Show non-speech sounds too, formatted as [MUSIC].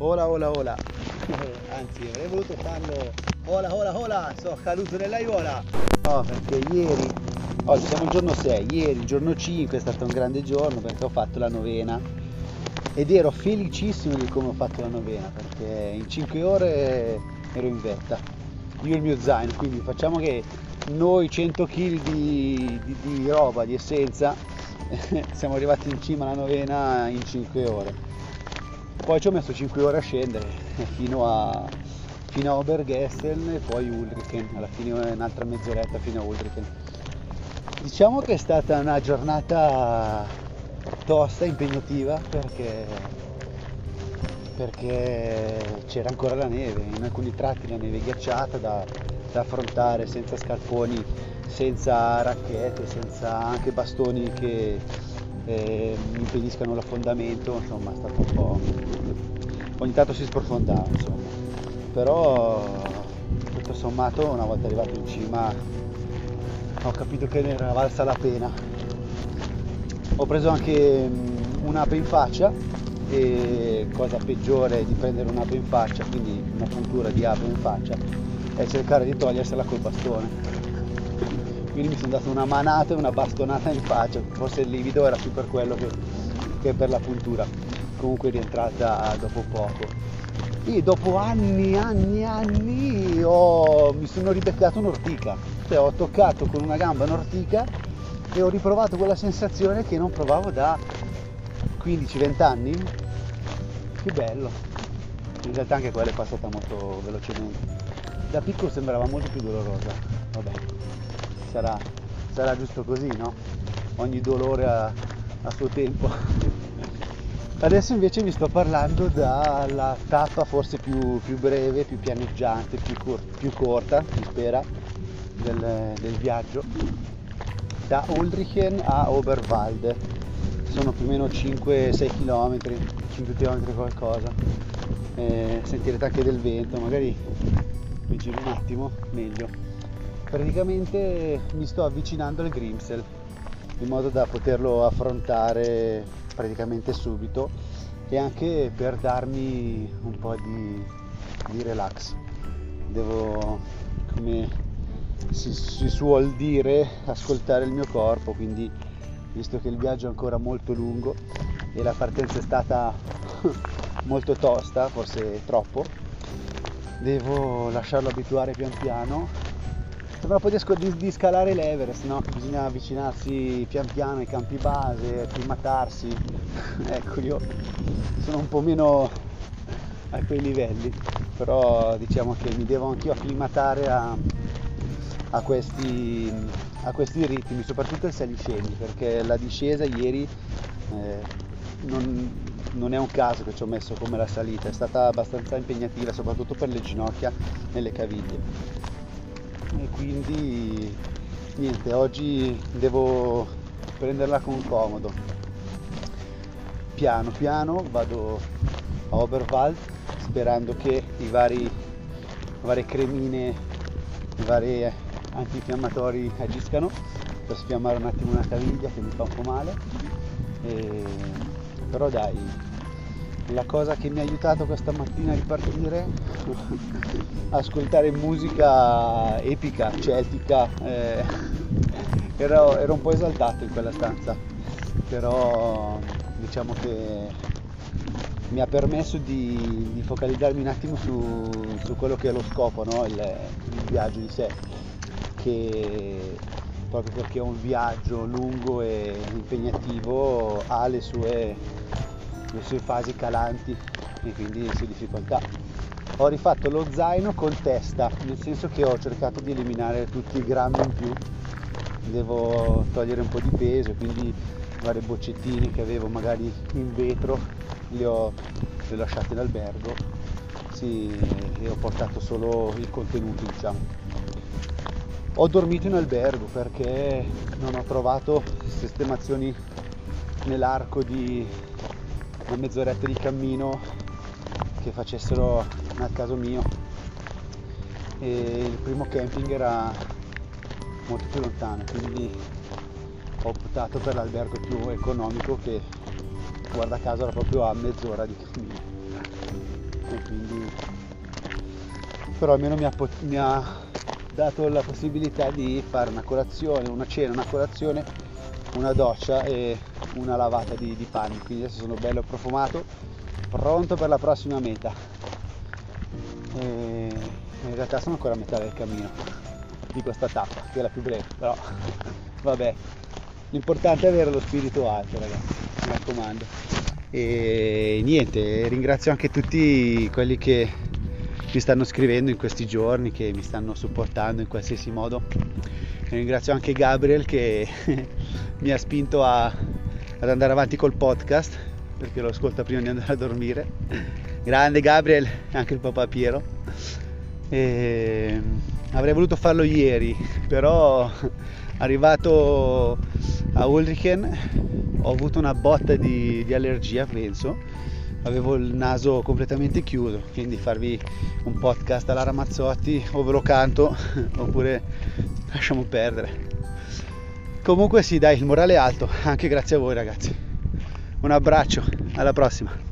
Ola ola ola. Anzi, avrei voluto farlo. Ola ola ola, sono caduto nell'aiuola. No, perché ieri, oggi siamo il giorno 6, ieri il giorno 5 è stato un grande giorno perché ho fatto la novena ed ero felicissimo di come ho fatto la novena perché in 5 ore ero in vetta. Io e il mio zaino, quindi facciamo che noi 100 kg di, di, di roba, di essenza, [LAUGHS] siamo arrivati in cima alla novena in 5 ore poi ci ho messo 5 ore a scendere fino a, fino a Obergestel e poi Ulriken, alla fine un'altra mezz'oretta fino a Ulriken. Diciamo che è stata una giornata tosta, impegnativa perché, perché c'era ancora la neve, in alcuni tratti la neve ghiacciata da, da affrontare senza scarponi, senza racchette, senza anche bastoni che eh, impediscano l'affondamento, insomma è stato un po'... ogni tanto si sprofondava, insomma. Però tutto sommato una volta arrivato in cima ho capito che ne era valsa la pena. Ho preso anche un'ape in faccia e cosa peggiore di prendere un'ape in faccia, quindi una puntura di ape in faccia, è cercare di togliersela col bastone quindi mi sono dato una manata e una bastonata in faccia, forse il livido era più per quello che, che per la puntura, comunque rientrata dopo poco. E dopo anni, anni, anni ho, mi sono ribeccato un'ortica, cioè ho toccato con una gamba un'ortica e ho riprovato quella sensazione che non provavo da 15-20 anni. Che bello! In realtà anche quella è passata molto velocemente. Da piccolo sembrava molto più dolorosa. Vabbè sarà, sarà giusto così, no? Ogni dolore ha, a suo tempo. [LAUGHS] Adesso invece vi sto parlando dalla tappa forse più, più breve, più pianeggiante, più, cor- più corta, si spera, del, del, viaggio, da Ulrichen a Oberwalde. Sono più o meno 5-6 km, 5 km qualcosa. Eh, sentirete anche del vento, magari mi giro un attimo, meglio praticamente mi sto avvicinando al Grimsel in modo da poterlo affrontare praticamente subito e anche per darmi un po' di, di relax. Devo, come si, si, suol dire, ascoltare il mio corpo, quindi visto che il viaggio è ancora molto lungo e la partenza è stata [LAUGHS] molto tosta, forse troppo, devo lasciarlo abituare pian piano Sembra poi di, di scalare l'Everest, no? Bisogna avvicinarsi pian piano ai campi base, acclimatarsi. [LAUGHS] ecco, io sono un po' meno a quei livelli, però diciamo che mi devo anch'io acclimatare a, a, questi, a questi, ritmi, soprattutto il saliscendi, perché la discesa ieri eh, non, non, è un caso che ci ho messo come la salita, è stata abbastanza impegnativa, soprattutto per le ginocchia e le caviglie e quindi niente oggi devo prenderla con comodo. Piano piano vado a Oberwald sperando che i vari varie cremine i vari antinfiammatori agiscano per sfiammare un attimo una caviglia che mi fa un po' male. E... però dai la cosa che mi ha aiutato questa mattina a ripartire [LAUGHS] ascoltare musica epica, celtica eh, ero, ero, un po' esaltato in quella stanza però diciamo che mi ha permesso di, di focalizzarmi un attimo su, su, quello che è lo scopo no? il, il viaggio di sé che proprio perché è un viaggio lungo e impegnativo ha le sue le sue fasi calanti e quindi le sue difficoltà. Ho rifatto lo zaino con testa, nel senso che ho cercato di eliminare tutti i grammi in più, devo togliere un po' di peso, quindi vari boccettini che avevo magari in vetro li ho, li ho lasciati in albergo sì, e ho portato solo il contenuto diciamo. Ho dormito in albergo perché non ho trovato sistemazioni nell'arco di una mezz'oretta di cammino che facessero al caso mio. E il primo camping era molto più lontano quindi ho optato per l'albergo più economico che guarda caso era proprio a mezz'ora di cammino. E quindi però almeno mi ha, mi ha dato la possibilità di fare una colazione, una cena, una colazione, una doccia e una lavata di, di panni, quindi adesso sono bello profumato, pronto per la prossima meta. E in realtà sono ancora a metà del cammino di questa tappa, che è la più breve, però [LAUGHS] vabbè, l'importante è avere lo spirito alto ragazzi, mi raccomando. E niente, ringrazio anche tutti quelli che mi stanno scrivendo in questi giorni, che mi stanno supportando in qualsiasi modo. Ringrazio anche Gabriel che [LAUGHS] mi ha spinto a, ad andare avanti col podcast perché lo ascolta prima di andare a dormire. Grande Gabriel, anche il papà Piero. E avrei voluto farlo ieri, però [LAUGHS] arrivato a Ulrichen ho avuto una botta di, di allergia, penso avevo il naso completamente chiuso, quindi farvi un podcast alla Ramazzotti o ve lo canto [LAUGHS] oppure lasciamo perdere. Comunque sì, dai, il morale è alto, anche grazie a voi ragazzi. Un abbraccio, alla prossima.